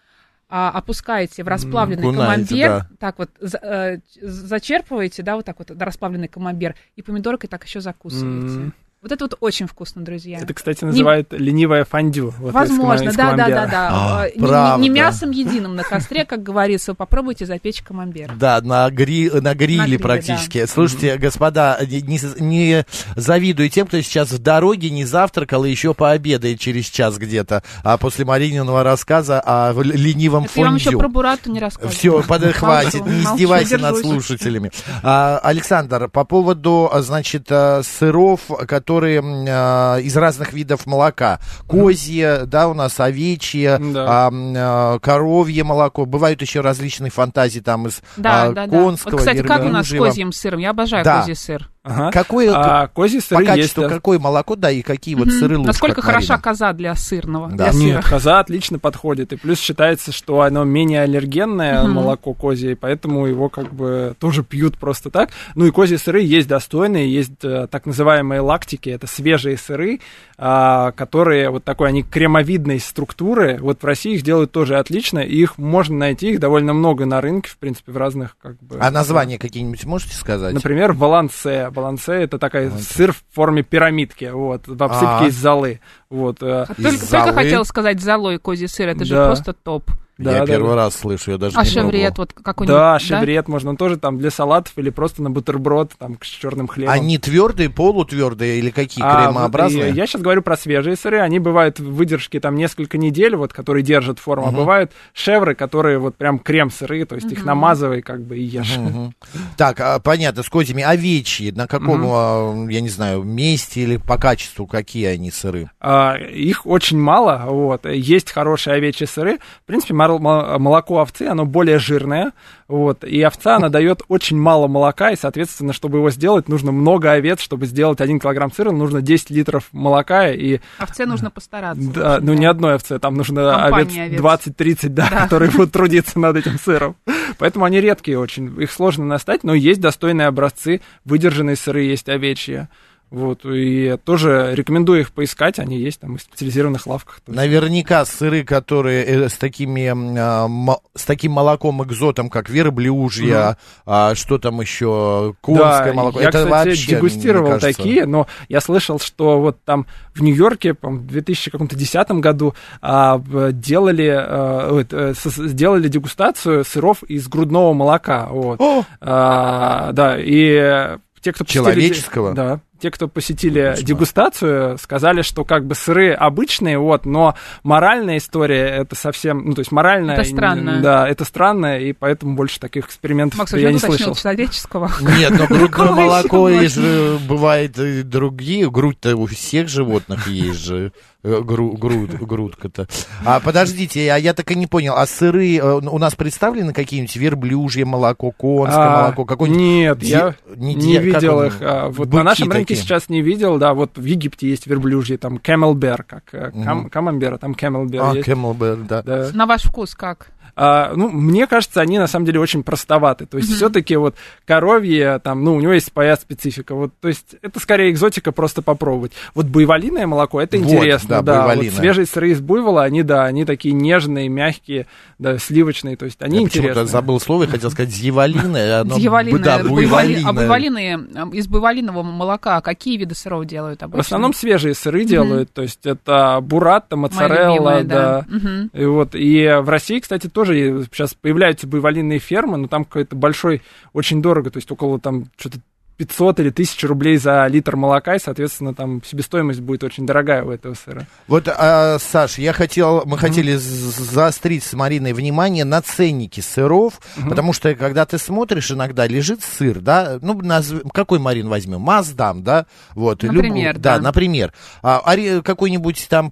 а, опускаете в расплавленный окунаете, камамбер, да. так вот зачерпываете, да, вот так вот расплавленный камамбер, и помидоркой так еще закусываете. М. Вот это вот очень вкусно, друзья. Это, кстати, Не- называют ленивое фондю. вот из Возможно, из да, да, да, да. А, Э, не- не, не мясом единым на костре, как говорится, попробуйте запечь камамбер. Да, на, гри- на гриле На гриле, практически. Слушайте, господа, не, не- не завидую тем, кто сейчас в дороге не завтракал и еще пообедает через час где-то, а после Марининого рассказа о ленивом Это я вам еще фондю. про бурату не рассказывала. Все, хватит, Молчу, не издевайся над слушателями. А, Александр, по поводу, а, значит, а, сыров, которые м, а, из разных видов молока. Козье, да, у нас овечье, Да. а, м, а, коровье молоко. Бывают еще различные фантазии там из Да, а, да, да. конского, Вот, кстати, как у нас с верблюжьего. козьим сыром? Я обожаю Да. козий сыр. Ага. Какое, А, козьи по сыры есть. качеству, да. какое молоко, да, и какие вот сыры лучше, Насколько хороша Марина? коза для сырного? Да. Для Нет, сыра. коза отлично подходит. И плюс считается, что оно менее аллергенное, молоко козье, и поэтому его как бы тоже пьют просто так. Ну и козьи сыры есть достойные, есть э, так называемые лактики, это свежие сыры, а, которые вот такой, они кремовидной структуры. Вот в России их делают тоже отлично, и их можно найти, их довольно много на рынке, в принципе, в разных как бы... А названия какие-нибудь можете сказать? Например, балансе. Балансе это такая сыр в форме пирамидки, вот, в обсыпке А. из золы. Вот, э, Только, Из золы. только хотела сказать золой козий сыр, это же Да. просто топ. Да, я да, первый да. раз слышу, я даже А не шеврет, пробовал. вот какой-нибудь, Да, шеврет можно, он тоже там для салатов или просто на бутерброд там с черным хлебом. Они твердые, полутвердые или какие? А, Кремообразные? вот, я сейчас говорю про свежие сыры. Они бывают в выдержке там несколько недель, вот, которые держат форму. А бывают шевры, которые вот прям крем-сыры, то есть их намазывай как бы и ешь. Мгм. Так, а, понятно, с козьями. Овечьи, на каком, а, я не знаю, месте или по качеству, какие они сыры? А, Их очень мало, вот. Есть хорошие овечьи сыры. В принципе, молоко овцы, оно более жирное, вот. И овца, она дает очень мало молока, и, соответственно, чтобы его сделать, нужно много овец. Чтобы сделать 1 килограмм сыра, нужно 10 литров молока, и Овце нужно постараться. Да, ну да. не одной овце, там нужно Компания овец овец. 20-30, да, Да. которые будут трудиться над этим сыром. Поэтому они редкие очень, их сложно настать, но есть достойные образцы, выдержанные сыры есть овечьи. Вот, и тоже рекомендую их поискать, они есть там в специализированных лавках. Наверняка сыры, которые э, с, такими, а, с таким молоком экзотом, как верблюжья, а, что там еще, конское Да, молоко. я, это кстати, вообще, дегустировал кажется, такие, но я слышал, что вот там в Нью-Йорке, по в 2010 году а, делали, а, э, сделали дегустацию сыров из грудного молока. Вот. О! А, да, и те, кто посетили... Человеческого? Да. Те, кто посетили дегустацию, сказали, что как бы сыры обычные, вот, но моральная история это совсем, ну то есть моральная, Это странно. да, это странно, и поэтому больше таких экспериментов Макс, я я не слышал. человеческого. Нет, но грудное молоко есть же, бывает и другие. Грудь-то у всех животных есть же. э, гру- груд, грудка-то. А подождите, а я так и не понял, а сыры э, у нас представлены какие-нибудь верблюжье молоко, конское А, молоко, какой-нибудь? Нет, Ди- я не не, видел он? их. а, вот на нашем рынке такие. сейчас не видел, да, вот в Египте есть верблюжьи, там Camelbert, как э, кам- камамбер, а там Camelbert А, есть. Camelbert, да. Да. На ваш вкус как? А, ну, мне кажется, они на самом деле очень простоваты. То есть все-таки вот коровье, там, ну, у него есть своя специфика. Вот, то есть это скорее экзотика просто попробовать. Вот буйволиное молоко, это Вот, интересно, да, да. Вот свежие сыры из буйвола, они, да, они такие нежные, мягкие, да, сливочные. То есть они Я интересные. забыл слово, я хотел сказать зьяволиное. оно- Дьяволиное, Да, буйволи- буйволиное. А буйволиные, э, из буйволиного молока какие виды сыров делают В обычно? основном свежие сыры делают, то есть это бурата, моцарелла, любимая, да. да. Мгм. И вот и в России, кстати, тоже сейчас появляются буйволиные фермы, но там какой-то большой, очень дорого, то есть около там что-то 500 или 1000 рублей за литр молока, и, соответственно, там себестоимость будет очень дорогая у этого сыра. Вот, а, Саш, я хотел, мы хотели з- заострить с Мариной внимание на ценники сыров, потому что когда ты смотришь, иногда лежит сыр, да, ну, назв- какой, Марин, возьмем? Маздам, да, вот. Например, да. да. например. А, ари- какой-нибудь там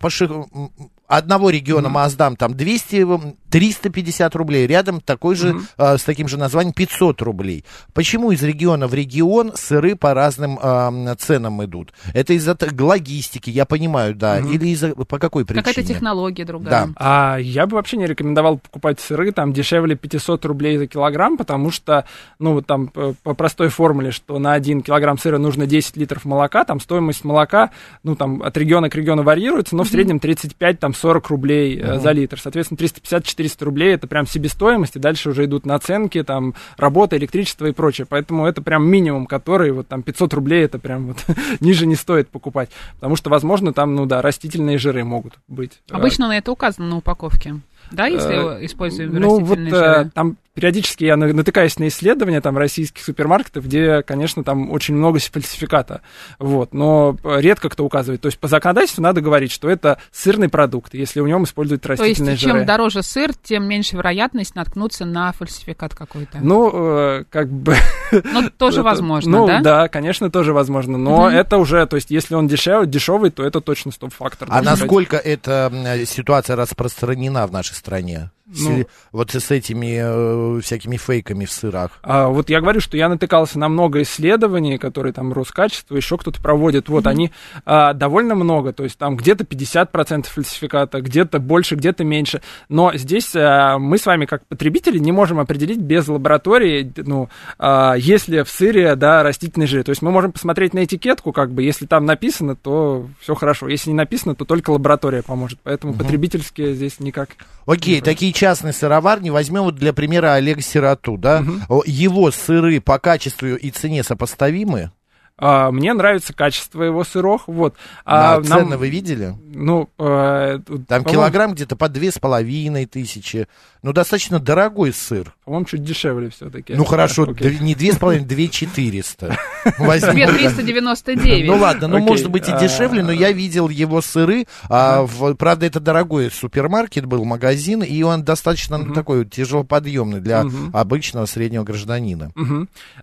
м, одного региона Маздам там 200, м, 350 рублей, рядом такой же, а, с таким же названием 500 рублей. Почему из региона в регион сыры по разным ам, ценам идут? Это из-за логистики, я понимаю, да, или из-за, по какой причине? Какая-то технология другая. Да. А я бы вообще не рекомендовал покупать сыры там дешевле 500 рублей за килограмм, потому что, ну, вот там по, простой формуле, что на 1 килограмм сыра нужно 10 литров молока, там стоимость молока, ну, там от региона к региону варьируется, но в среднем 35, там 40 рублей э, за литр. Соответственно, 350-400 рублей это прям себестоимость, и дальше уже идут наценки, там, работа, электричество и прочее. Поэтому это прям минимум, который, вот там 500 рублей, это прям вот ниже не стоит покупать. Потому что, возможно, там, ну да, растительные жиры могут быть. Обычно на это указано на упаковке. Да, если Э, используем Ну, вот растительные э, жиры? там периодически я на- натыкаюсь на исследования там российских супермаркетов, где, конечно, там очень много фальсификата. Вот, но редко кто указывает. То есть по законодательству надо говорить, что это сырный продукт, если в нем используют То есть, растительные чем жиры. дороже сыр, тем меньше вероятность наткнуться на фальсификат какой-то. Ну, э, как бы... Ну, тоже возможно, ну, да? да, конечно, тоже возможно. Но Мгм. это уже, то есть, если он дешевый, дешевый, то это точно стоп-фактор. А насколько эта ситуация распространена в нашей стране? Ну. вот с этими э, всякими фейками в сырах. А, вот я говорю, что я натыкался на много исследований, которые там Роскачество, еще кто-то проводит. Вот они а, довольно много, то есть там где-то 50% фальсификата, где-то больше, где-то меньше. Но здесь а, мы с вами, как потребители, не можем определить без лаборатории, ну, а, есть ли в сыре, да, растительный жир. То есть мы можем посмотреть на этикетку, как бы, если там написано, то все хорошо. Если не написано, то только лаборатория поможет. Поэтому потребительские здесь никак. Окей, такие частные сыроварни. Возьмем вот для примера Олега Сироту, да? О, Его сыры по качеству и цене сопоставимы? А, мне нравится качество его сыров, вот. А А цены нам- вы видели? Ну, э, Там килограмм где-то по две с половиной тысячи. Ну, достаточно дорогой сыр. По-моему, чуть дешевле все-таки. Ну, хорошо, д- не две с половиной, две четыреста. Возьми. 2399. Ну ладно, ну может быть и а- дешевле, но я видел его сыры. а, правда, это дорогой супермаркет был, магазин, и он достаточно ну, такой тяжелоподъемный для обычного среднего гражданина.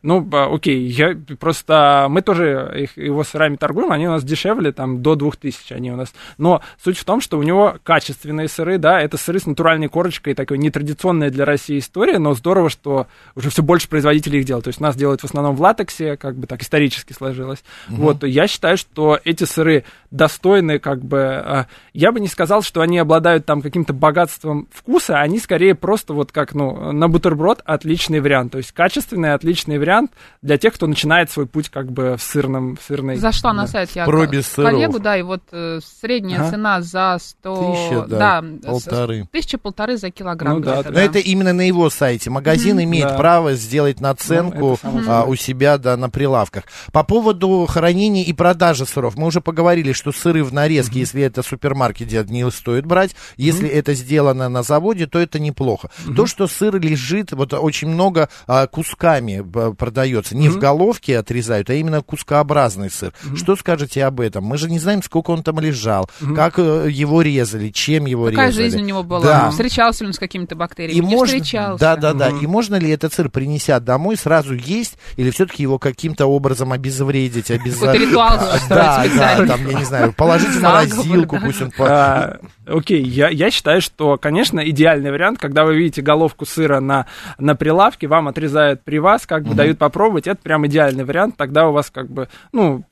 Ну, а, окей, я просто... Мы тоже его сырами торгуем, они у нас дешевле, там, до 2000 они у нас. Но суть в том, что у него качественные сыры, да, это сыры с натуральной корочкой, такой нетрадиционная для России история, но здорово, что уже все больше производителей их делают. То есть нас делают в основном в латексе, как бы так исторически сложилось. Вот, я считаю, что эти сыры достойны, как бы... а, Я бы не сказал, что они обладают там каким-то богатством вкуса, они скорее просто вот как, ну, на бутерброд отличный вариант. То есть качественный, отличный вариант для тех, кто начинает свой путь как бы в сырном, в сырной... Зашла на сайт я пробе к сыров. коллегу, да, и вот э, средняя Ага. цена за 100... Тысяча, да, с- полторы. Тысяча полторы за килограмм. Ну да, где-то, Но это именно на его сайте. Магазин имеет Да. право сделать наценку Ну, это само а, у себя да, на прилавках. По поводу хранения и продажи сыров. Мы уже поговорили, что сыры в нарезке, если это супермаркет делает, не стоит брать. Если это сделано на заводе, то это неплохо. То, что сыр лежит, вот очень много а, кусками б- продается. Не в головке отрезают, а именно кускообразный сыр. Что скажете об этом? Мы же не знаем, сколько он там лежал, как э, его резали, чем его Какая резали. жизнь у него была? Да. Встречался ли он с какими-то бактериями? И не можно, встречался. да, да, да. И можно ли этот сыр, принеся домой, сразу есть, или все-таки его каким-то образом обезвредить, обез... Какой-то ритуал А, Да, да, там, я не знаю, положить в морозилку, пусть он... А, Окей, я, я считаю, что, конечно, идеальный вариант, когда вы видите головку сыра на, на прилавке, вам отрезают при вас, как бы дают попробовать, это прям идеальный вариант, тогда у вас как бы, ну,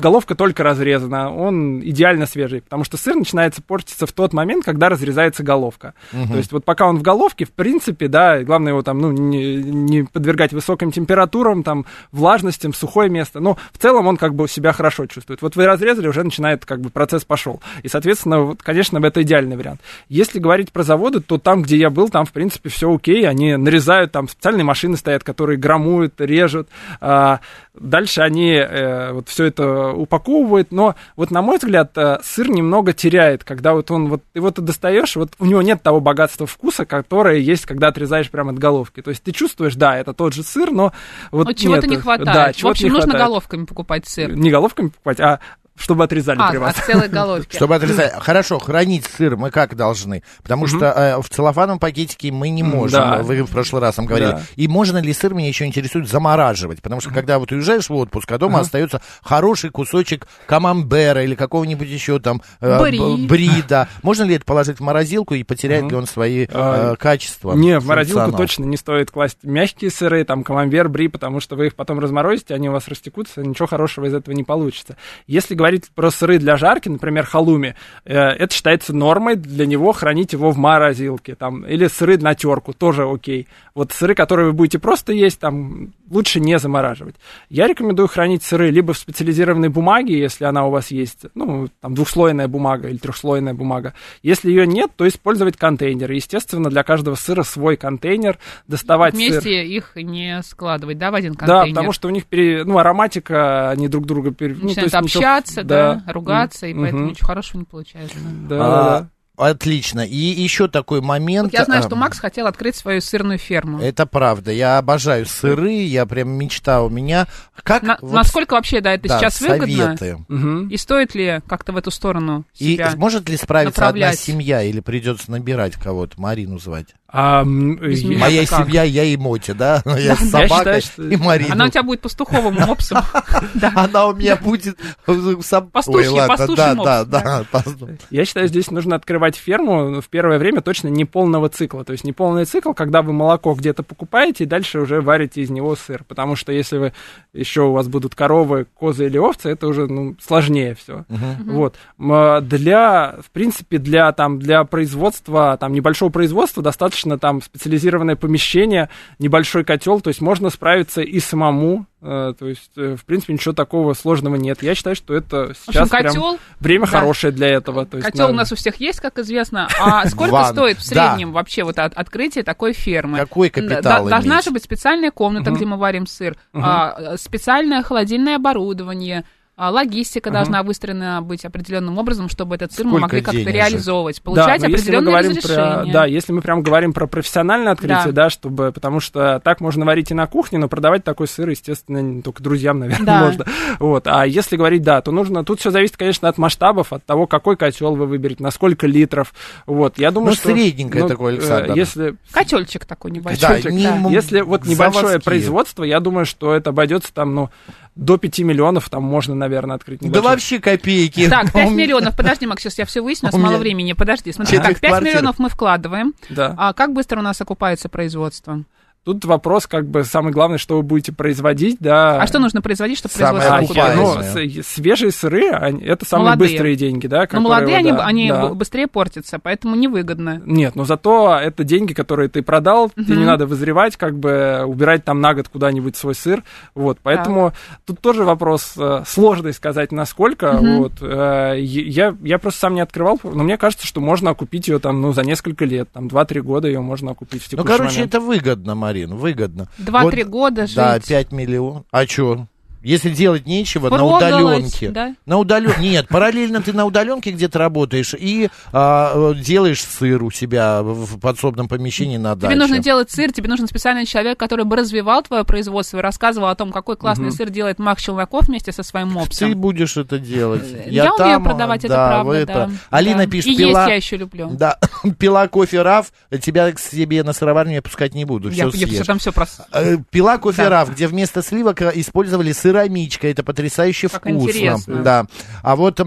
головка только разрезана, он идеально свежий, потому что сыр начинается портиться в тот момент, когда разрезается головка. То есть вот пока он в головке, в принципе, да, главное его там, ну, не, не подвергать высоким температурам, там, влажностям, сухое место, но в целом он как бы себя хорошо чувствует. Вот вы разрезали, уже начинает как бы процесс пошел. И, соответственно, вот, конечно, это идеальный вариант. Если говорить про заводы, то там, где я был, там, в принципе, все окей, они нарезают, там специальные машины стоят, которые громуют, режут, а, дальше они э, вот все это упаковывают, но вот, на мой взгляд, э, сыр немного теряет, когда вот он, вот, его ты достаешь, вот у него нет того богатства вкуса, которое есть, когда отрезаешь прямо от головки. То есть ты чувствуешь, да, это тот же сыр, но вот Вот чего-то не хватает. Да, в чего-то общем, не нужно хватает. головками покупать сыр. Не головками покупать, а чтобы отрезали А, при вас. от целой головки. Чтобы отрезать. Хорошо, хранить сыр мы как должны? Потому что э, в целлофановом пакетике мы не можем. Да. Вы в прошлый раз нам говорили. Да. И можно ли сыр, меня еще интересует, замораживать? Потому что когда вот уезжаешь в отпуск, а дома остается хороший кусочек камамбера или какого-нибудь еще там э, Бри. б- бри, да. Можно ли это положить в морозилку и потерять ли он свои А, э, качества? Не, в морозилку точно не стоит класть мягкие сыры, там, камамбер, бри, потому что вы их потом разморозите, они у вас растекутся, ничего хорошего из этого не получится. Если говорить про сыры для жарки, например, халуми, э, это считается нормой для него хранить его в морозилке, там, или сыры на терку, тоже окей. Вот сыры, которые вы будете просто есть, там, лучше не замораживать. Я рекомендую хранить сыры либо в специализированной бумаге, если она у вас есть, ну, там, двухслойная бумага или трехслойная бумага. Если ее нет, то использовать контейнер. Естественно, для каждого сыра свой контейнер, доставать сыр. Вместе их не складывать, да, в один Да, контейнер? потому что у них пере- ну, ароматика, они друг друга пере... ну, Начинают есть ничего- общаться, да, ругаться, и поэтому ничего хорошего не получается. Да, А, да. Отлично. И еще такой момент. Вот я знаю, а, что Макс хотел открыть свою сырную ферму. Это правда. Я обожаю сыры, я прям мечта у меня. Как На- вот насколько вообще, да, это да, сейчас выгодно? советы. Мгм. И стоит ли как-то в эту сторону И себя? может ли справиться одна направлять. семья или придется набирать кого-то, Марину звать? А. Моя как? семья, я и Мотя, да? Я с Я считаю, что- и Марина. Она у тебя будет пастуховым мопсом. Да. Она у меня будет... Пастушья, пастуший да, да, да. да, Я считаю, здесь нужно открывать ферму в первое время точно не полного цикла. То есть не полный цикл, когда вы молоко где-то покупаете и дальше уже варите из него сыр. Потому что если вы еще у вас будут коровы, козы или овцы, это уже ну, сложнее все. Вот. М, Для, в принципе, для, там, для производства, там, небольшого производства достаточно достаточно там специализированное помещение, небольшой котел, то есть можно справиться и самому. э, То есть, э, в принципе, ничего такого сложного нет. Я считаю, что это В общем, сейчас прям котел. время да. хорошее для этого. То есть, Котел на- у нас у всех есть, как известно. А сколько стоит в среднем вообще вот от- открытие такой фермы? Какой капитал Должна же быть специальная комната, где мы варим сыр, а, специальное холодильное оборудование. А, Логистика должна выстроена быть определенным образом, чтобы этот сыр мы могли как-то реализовывать, Да, получать мы определенные разрешения. про, да, если мы прям говорим про профессиональное открытие, Да. да. чтобы, потому что так можно варить и на кухне, но продавать такой сыр, естественно, не только друзьям, наверное, Да. можно. Вот, а если говорить, да, то нужно, тут все зависит, конечно, от масштабов, от того, какой котел вы выберете, на сколько литров. Вот, я думаю, Ну, что средненькое ну, такое, э, Александр. Если Котельчик такой небольшой. Да, Котельчик, не да. м- если вот небольшое заводские. производство, я думаю, что это обойдется там, ну, до 5 миллионов, там можно, наверное, открыть Да небольшой. вообще копейки. Так, 5 У меня- миллионов. Подожди, Макс, сейчас я все выясню, у нас У мало меня времени. Подожди, смотри, так, 5 квартиры. миллионов мы вкладываем. Да. А как быстро у нас окупается производство? Тут вопрос, как бы, самый главный, что вы будете производить, да. А что нужно производить, чтобы Самое производство А, ну, свежие сыры, они- это самые Молодые. быстрые деньги, да? Но которые Ну, молодые, они, да, они да. быстрее портятся, поэтому невыгодно. Нет, но зато это деньги, которые ты продал, тебе не надо вызревать, как бы убирать там на год куда-нибудь свой сыр. Вот, поэтому тут тоже вопрос э, сложный сказать, насколько. Мгм. Вот, э, я, я просто сам не открывал, но мне кажется, что можно окупить ее там, ну, за несколько лет, там, 2-3 года ее можно окупить в Ну, текущий короче, момент. это выгодно, Марин, выгодно. Два-три Вот, года жить. Да, 5 миллионов. А что? Если делать нечего, на удаленке. да? На удален... Нет, параллельно ты на удаленке где-то работаешь и а, делаешь сыр у себя в подсобном помещении на Тебе даче. нужно делать сыр, тебе нужен специальный человек, который бы развивал твое производство и рассказывал о том, какой классный сыр делает Макс Челноков вместе со своим Ты мопсом. будешь это делать. Я, умею там, продавать, это да, правда, вы да. это- Алина да. пишет, И пила... есть я еще люблю. Да, пила кофе раф, тебя к себе на сыроварню я пускать не буду, Я, все я всё там все прос... Э, Пила кофе Да. раф, где вместо сливок э, использовали сыромичка. Это потрясающе Как вкусно. интересно. Да. А вот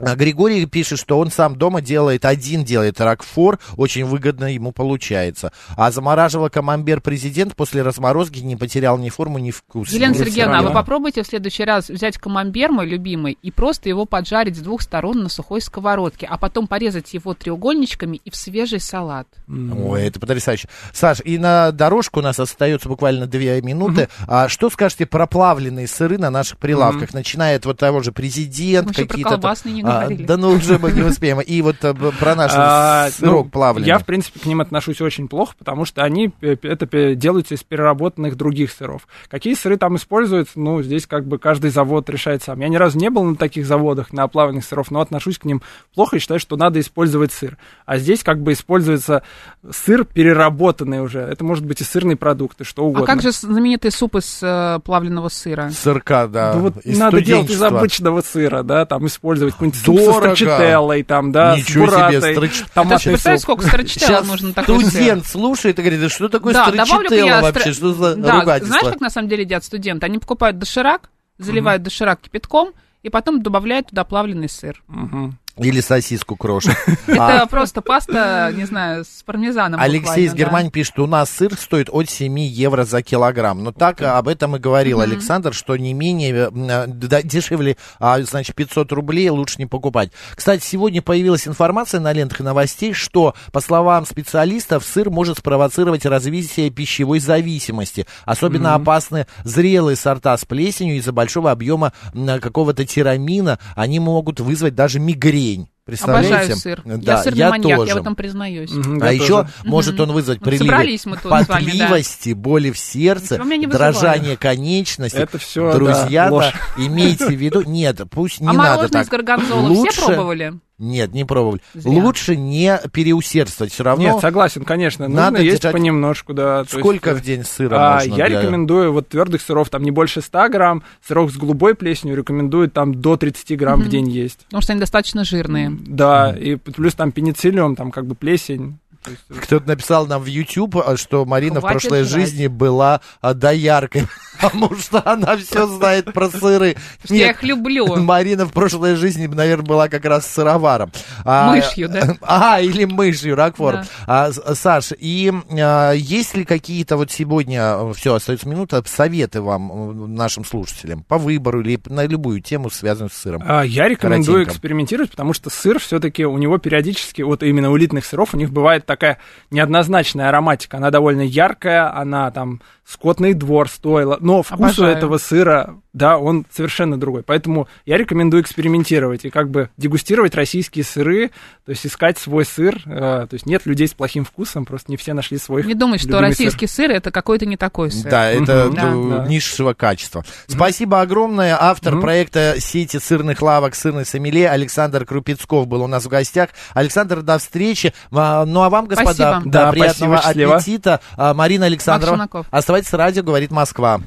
Григорий пишет, что он сам дома делает, один делает ракфор, очень выгодно ему получается. А замораживал камамбер президент после разморозки, не потерял ни форму, ни вкус. Елена Сергеевна, а вы попробуйте в следующий раз взять камамбер, мой любимый, и просто его поджарить с двух сторон на сухой сковородке, а потом порезать его треугольничками и в свежий салат. Ой, это потрясающе. Саш, и на дорожку у нас остается буквально две минуты. А что скажете про плавленые сыры на наших прилавках? Начиная от вот того же президент, какие-то... не А, говорили. да ну уже мы не успеем. И вот э, про наш А, сырок ну, плавленый. Я, в принципе, к ним отношусь очень плохо, потому что они э, это делаются из переработанных других сыров. Какие сыры там используют, ну, здесь как бы каждый завод решает сам. Я ни разу не был на таких заводах, на плавленных сыров, но отношусь к ним плохо и считаю, что надо использовать сыр. А здесь как бы используется сыр переработанный уже. Это может быть и сырные продукты, что угодно. А как же знаменитый суп из э, плавленного сыра? Сырка, да. Да вот из надо делать из обычного сыра, да, там использовать суп со Дорого. строчителлой, там, да, Ничего с себе, буратой, строч- Ты томатный представляешь, суп. сколько строчителла Сейчас нужно такой студент слушает и говорит, да что такое Да, я вообще? Что за Да, ругательство? знаешь, как на самом деле едят студенты? Они покупают доширак, заливают доширак кипятком, и потом добавляют туда плавленый сыр. Мгм. Или сосиску крошат. Это просто паста, не знаю, с пармезаном Алексей из да. Германии пишет, у нас сыр стоит от 7 евро за килограмм. Но так а, об этом и говорил Александр, что не менее, м, а, да, дешевле, а, значит, 500 рублей лучше не покупать. Кстати, сегодня появилась информация на лентах новостей, что, по словам специалистов, сыр может спровоцировать развитие пищевой зависимости. Особенно опасны зрелые сорта с плесенью из-за большого объема м, какого-то тирамина. Они могут вызвать даже мигрень. Представляете? Обожаю сыр. Да, я сырный маньяк, тоже. я в этом признаюсь. Мгм, А я еще тоже. может он вызвать приливы мы тут с вами, да. потливости, боли в сердце, дрожание конечностей. Это всё, Друзья, да, ложь. имейте в виду, нет, пусть не а надо мороженое так. с горгонзолой Лучше- все пробовали? Нет, не пробовали. Зря. Лучше не переусердствовать. Все равно Нет, согласен, конечно. Нужно надо есть держать- понемножку, да. сколько есть, в день сыра а, можно Я для- рекомендую вот твердых сыров там не больше 100 грамм, сыров с голубой плесенью рекомендую там до 30 грамм в день есть. Потому что они достаточно жирные. Да, и плюс там пенициллиум, там как бы плесень. Есть, Кто-то написал нам в YouTube, а, что Марина в Хватит прошлой жрать. жизни была а, дояркой. потому что она все знает про сыры. что я их люблю. Марина в прошлой жизни, наверное, была как раз сыроваром. А, Мышью, да? А, или мышью, Рокфор. Да. А, Саш, и а, есть ли какие-то вот сегодня, все, остается минута, советы вам, нашим слушателям, по выбору или на любую тему, связанную с сыром? А, Я рекомендую экспериментировать, потому что сыр все-таки у него периодически, вот именно у элитных сыров, у них бывает такая неоднозначная ароматика. Она довольно яркая, она там скотный двор стоила, но вкус у этого сыра, да, он совершенно другой. Поэтому я рекомендую экспериментировать и как бы дегустировать российские сыры, то есть искать свой сыр. э, то есть нет людей с плохим вкусом, просто не все нашли свой Не думай, что любимый сыр. российский сыр это какой-то не такой сыр. Да, это э, Да. Низшего качества. Спасибо огромное. Автор Мгм. проекта сети сырных лавок «Сырный сомелье» Александр Крупецков был у нас в гостях. Александр, до встречи. Ну а вам, господа, Спасибо. да, Да, приятного спасибо, аппетита. А, Марина Александрова. Шумаков. Оставайтесь с радио, говорит Москва.